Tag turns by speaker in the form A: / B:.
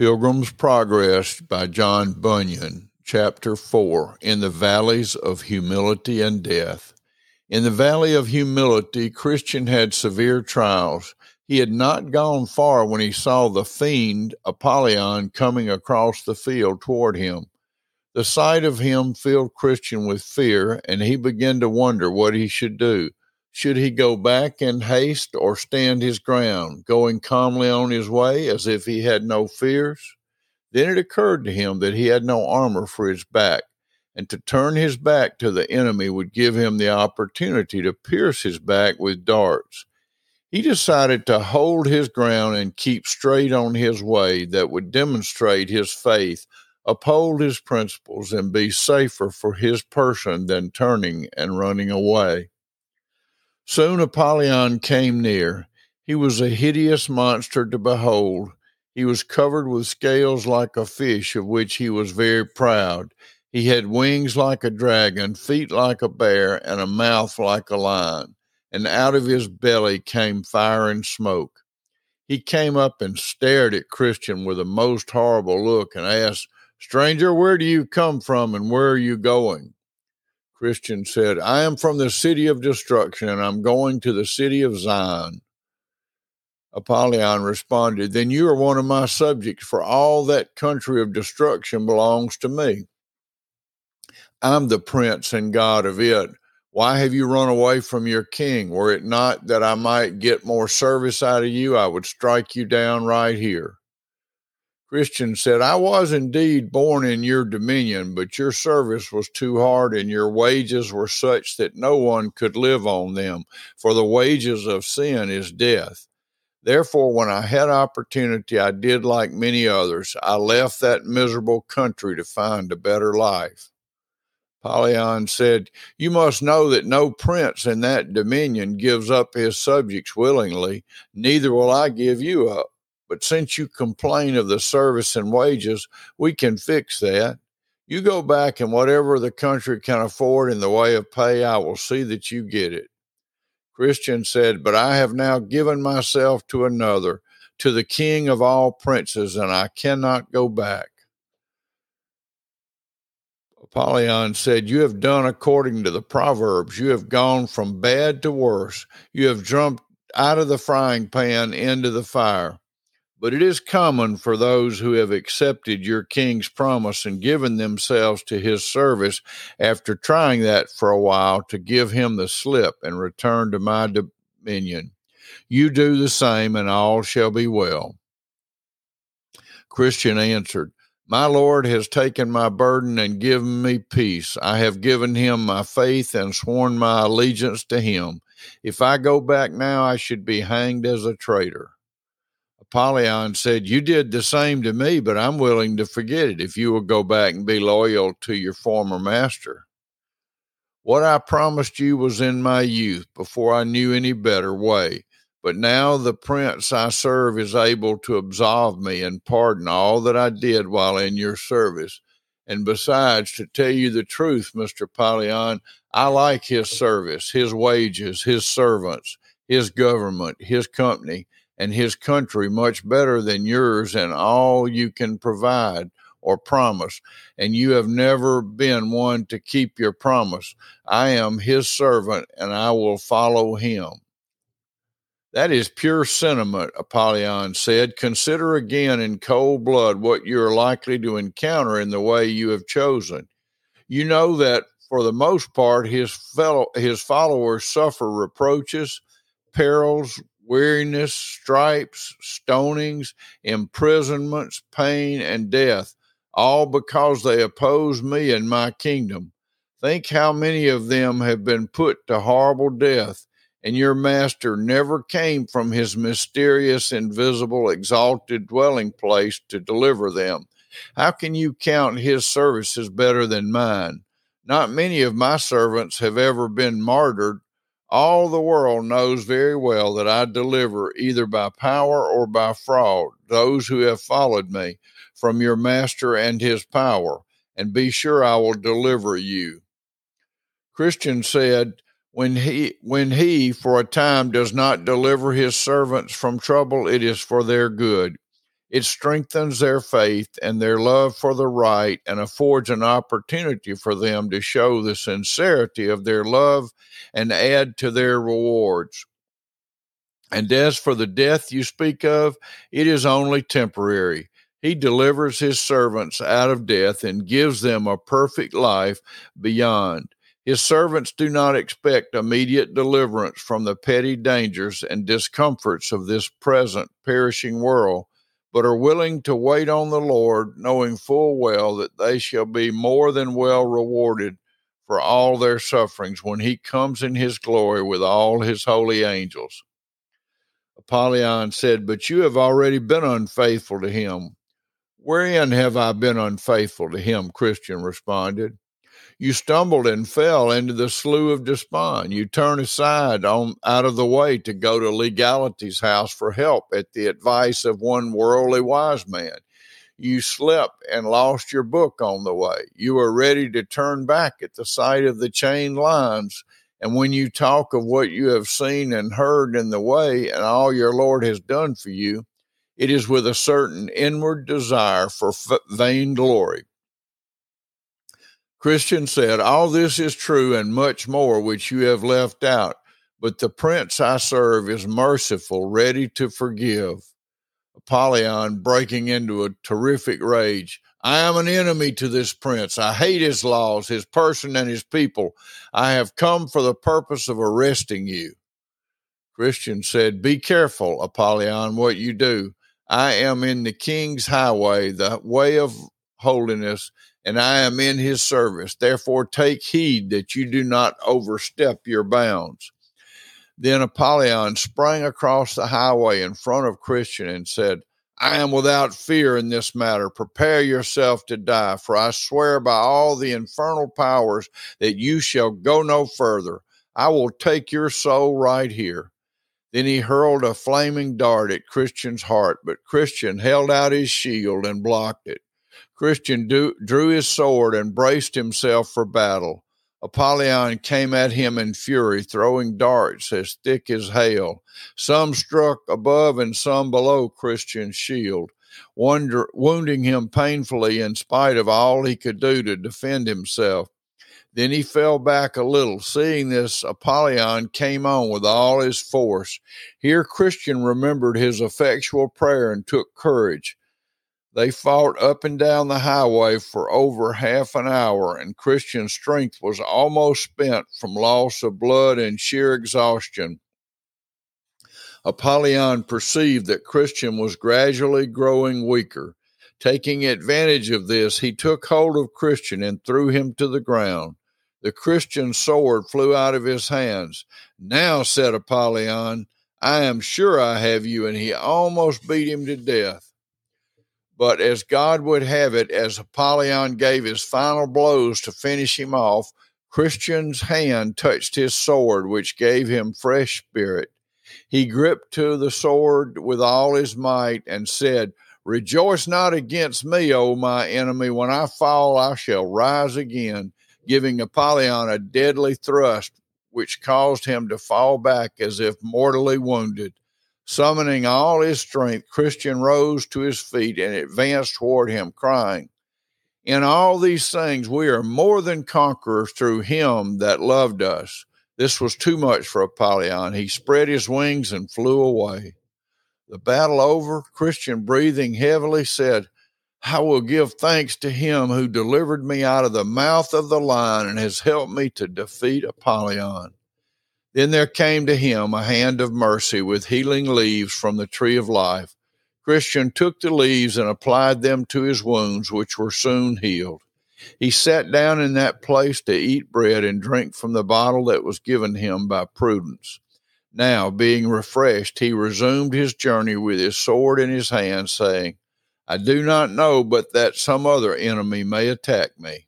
A: Pilgrim's Progress by John Bunyan, Chapter 4 In the Valleys of Humility and Death. In the valley of humility, Christian had severe trials. He had not gone far when he saw the fiend Apollyon coming across the field toward him. The sight of him filled Christian with fear, and he began to wonder what he should do. Should he go back in haste or stand his ground, going calmly on his way as if he had no fears? Then it occurred to him that he had no armor for his back, and to turn his back to the enemy would give him the opportunity to pierce his back with darts. He decided to hold his ground and keep straight on his way that would demonstrate his faith, uphold his principles, and be safer for his person than turning and running away. Soon Apollyon came near. He was a hideous monster to behold. He was covered with scales like a fish, of which he was very proud. He had wings like a dragon, feet like a bear, and a mouth like a lion. And out of his belly came fire and smoke. He came up and stared at Christian with a most horrible look and asked, Stranger, where do you come from and where are you going? Christian said, I am from the city of destruction and I'm going to the city of Zion. Apollyon responded, Then you are one of my subjects, for all that country of destruction belongs to me. I'm the prince and god of it. Why have you run away from your king? Were it not that I might get more service out of you, I would strike you down right here. Christian said, I was indeed born in your dominion, but your service was too hard, and your wages were such that no one could live on them, for the wages of sin is death. Therefore, when I had opportunity, I did like many others. I left that miserable country to find a better life. Apollyon said, You must know that no prince in that dominion gives up his subjects willingly, neither will I give you up. But since you complain of the service and wages, we can fix that. You go back and whatever the country can afford in the way of pay, I will see that you get it. Christian said, But I have now given myself to another, to the king of all princes, and I cannot go back. Apollyon said, You have done according to the Proverbs. You have gone from bad to worse. You have jumped out of the frying pan into the fire. But it is common for those who have accepted your king's promise and given themselves to his service after trying that for a while to give him the slip and return to my dominion. You do the same, and all shall be well. Christian answered, My Lord has taken my burden and given me peace. I have given him my faith and sworn my allegiance to him. If I go back now, I should be hanged as a traitor. Apollyon said, You did the same to me, but I'm willing to forget it if you will go back and be loyal to your former master. What I promised you was in my youth, before I knew any better way. But now the prince I serve is able to absolve me and pardon all that I did while in your service. And besides, to tell you the truth, Mr. Apollyon, I like his service, his wages, his servants, his government, his company and his country much better than yours and all you can provide or promise, and you have never been one to keep your promise. I am his servant, and I will follow him. That is pure sentiment, Apollyon said. Consider again in cold blood what you are likely to encounter in the way you have chosen. You know that for the most part his fellow his followers suffer reproaches, perils, weariness, stripes, stonings, imprisonments, pain, and death, all because they oppose me and my kingdom. Think how many of them have been put to horrible death, and your master never came from his mysterious, invisible, exalted dwelling place to deliver them. How can you count his services better than mine? Not many of my servants have ever been martyred all the world knows very well that I deliver either by power or by fraud those who have followed me from your master and his power, and be sure I will deliver you. Christian said, when he when he for a time does not deliver his servants from trouble it is for their good It strengthens their faith and their love for the right and affords an opportunity for them to show the sincerity of their love and add to their rewards. And as for the death you speak of, it is only temporary. He delivers his servants out of death and gives them a perfect life beyond. His servants do not expect immediate deliverance from the petty dangers and discomforts of this present perishing world, but are willing to wait on the Lord, knowing full well that they shall be more than well rewarded for all their sufferings when he comes in his glory with all his holy angels. Apollyon said, But you have already been unfaithful to him. Wherein have I been unfaithful to him? Christian responded. You stumbled and fell into the slough of despond. You turned aside on out of the way to go to legality's house for help at the advice of one worldly wise man. You slept and lost your book on the way. You were ready to turn back at the sight of the chain lines. And when you talk of what you have seen and heard in the way and all your Lord has done for you, it is with a certain inward desire for vain glory Christian said, All this is true and much more which you have left out, but the prince I serve is merciful, ready to forgive. Apollyon breaking into a terrific rage. I am an enemy to this prince. I hate his laws, his person, and his people. I have come for the purpose of arresting you. Christian said, Be careful, Apollyon, what you do. I am in the king's highway, the way of holiness, and I am in his service. Therefore, take heed that you do not overstep your bounds. Then Apollyon sprang across the highway in front of Christian and said, I am without fear in this matter. Prepare yourself to die, for I swear by all the infernal powers that you shall go no further. I will take your soul right here. Then he hurled a flaming dart at Christian's heart, but Christian held out his shield and blocked it. Christian do, drew his sword and braced himself for battle. Apollyon came at him in fury, throwing darts as thick as hail. Some struck above and some below Christian's shield, wonder, wounding him painfully in spite of all he could do to defend himself. Then he fell back a little. Seeing this, Apollyon came on with all his force. Here Christian remembered his effectual prayer and took courage. They fought up and down the highway for over half an hour, and Christian's strength was almost spent from loss of blood and sheer exhaustion. Apollyon perceived that Christian was gradually growing weaker. Taking advantage of this, he took hold of Christian and threw him to the ground. The Christian sword flew out of his hands. Now, said Apollyon, I am sure I have you, and he almost beat him to death. But as God would have it, as Apollyon gave his final blows to finish him off, Christian's hand touched his sword, which gave him fresh spirit. He gripped to the sword with all his might and said, Rejoice not against me, O my enemy. When I fall, I shall rise again, giving Apollyon a deadly thrust, which caused him to fall back as if mortally wounded. Summoning all his strength, Christian rose to his feet and advanced toward him, crying, In all these things we are more than conquerors through him that loved us. This was too much for Apollyon. He spread his wings and flew away. The battle over, Christian, breathing heavily, said, I will give thanks to him who delivered me out of the mouth of the lion and has helped me to defeat Apollyon. Then there came to him a hand of mercy with healing leaves from the tree of life. Christian took the leaves and applied them to his wounds, which were soon healed. He sat down in that place to eat bread and drink from the bottle that was given him by Prudence. Now, being refreshed, he resumed his journey with his sword in his hand, saying, I do not know but that some other enemy may attack me.